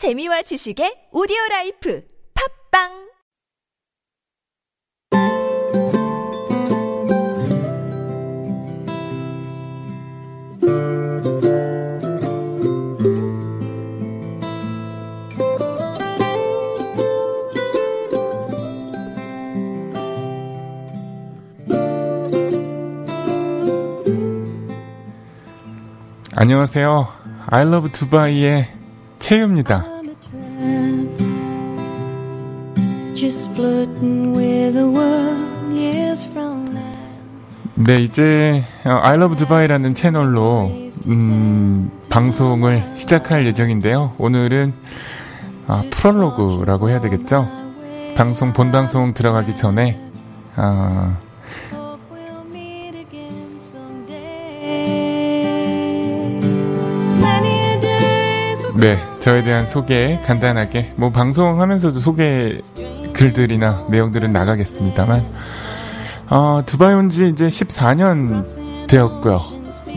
재미와 지식의 오디오 라이프 팝빵 안녕하세요. I love 두바이의 채유입니다. 네, 이제 어, I love 두바이라는 채널로 음, 방송을 시작할 예정인데요. 오늘은 아, 프롤로그라고 해야 되겠죠? 방송 본 방송 들어가기 전에 아, 네, 저에 대한 소개 간단하게 뭐 방송하면서도 소개 글들이나 내용들은 나가겠습니다만 어, 두바이 온 지 이제 14년 되었고요.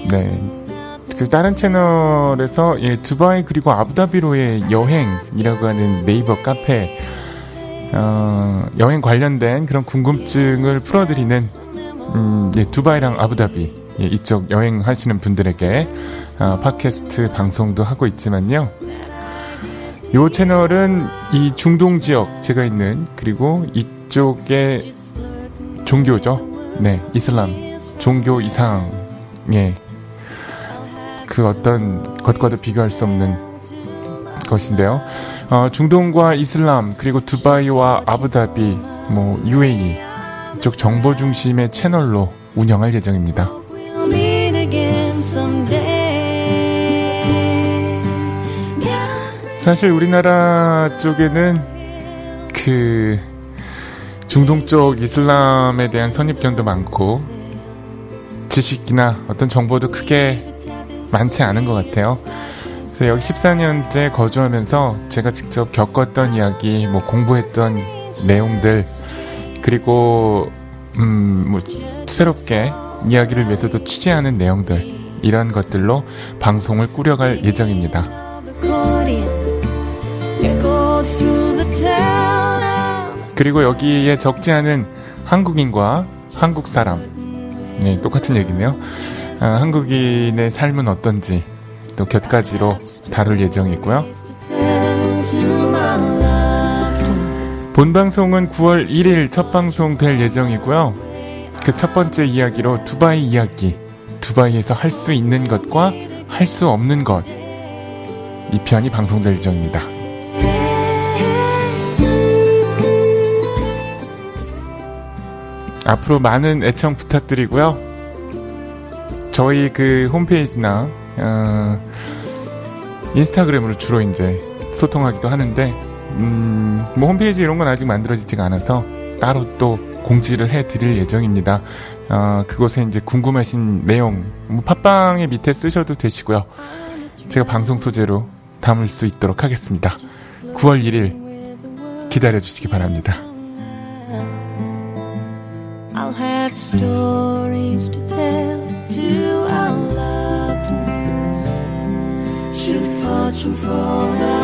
네. 그 다른 채널에서 예, 두바이 그리고 아부다비로의 여행이라고 하는 네이버 카페 어, 여행 관련된 그런 궁금증을 풀어드리는 음, 예, 두바이랑 아부다비 예, 이쪽 여행하시는 분들에게 어, 팟캐스트 방송도 하고 있지만요. 이 채널은 이 중동 지역 제가 있는 그리고 이쪽의 종교죠. 네, 이슬람 종교 이상의 그 어떤 것과도 비교할 수 없는 것인데요. 어, 중동과 이슬람 그리고 두바이와 아부다비 뭐 UAE 이쪽 정보 중심의 채널로 운영할 예정입니다. 사실 우리나라 쪽에는 그 중동 쪽 이슬람에 대한 선입견도 많고 지식이나 어떤 정보도 크게 많지 않은 것 같아요. 그래서 여기 14년째 거주하면서 제가 직접 겪었던 이야기, 뭐 공부했던 내용들, 그리고 음 뭐 새롭게 이야기를 위해서도 취재하는 내용들 이런 것들로 방송을 꾸려갈 예정입니다. 그리고 여기에 적지 않은 한국인과 한국 사람, 네, 똑같은 얘기네요. 아, 한국인의 삶은 어떤지 또 곁가지로 다룰 예정이고요. 본 방송은 9월 1일 첫 방송 될 예정이고요. 그 첫 번째 이야기로 두바이 이야기, 두바이에서 할 수 있는 것과 할 수 없는 것, 이 편이 방송될 예정입니다. 앞으로 많은 애청 부탁드리고요. 저희 그 홈페이지나 어, 인스타그램으로 주로 이제 소통하기도 하는데 음, 뭐 홈페이지 이런 건 아직 만들어지지가 않아서 따로 또 공지를 해드릴 예정입니다. 어, 그곳에 이제 궁금하신 내용 뭐 팟빵의 밑에 쓰셔도 되시고요. 제가 방송 소재로 담을 수 있도록 하겠습니다. 9월 1일 기다려 주시기 바랍니다. have stories to tell to our loved ones. Should fortune fall out.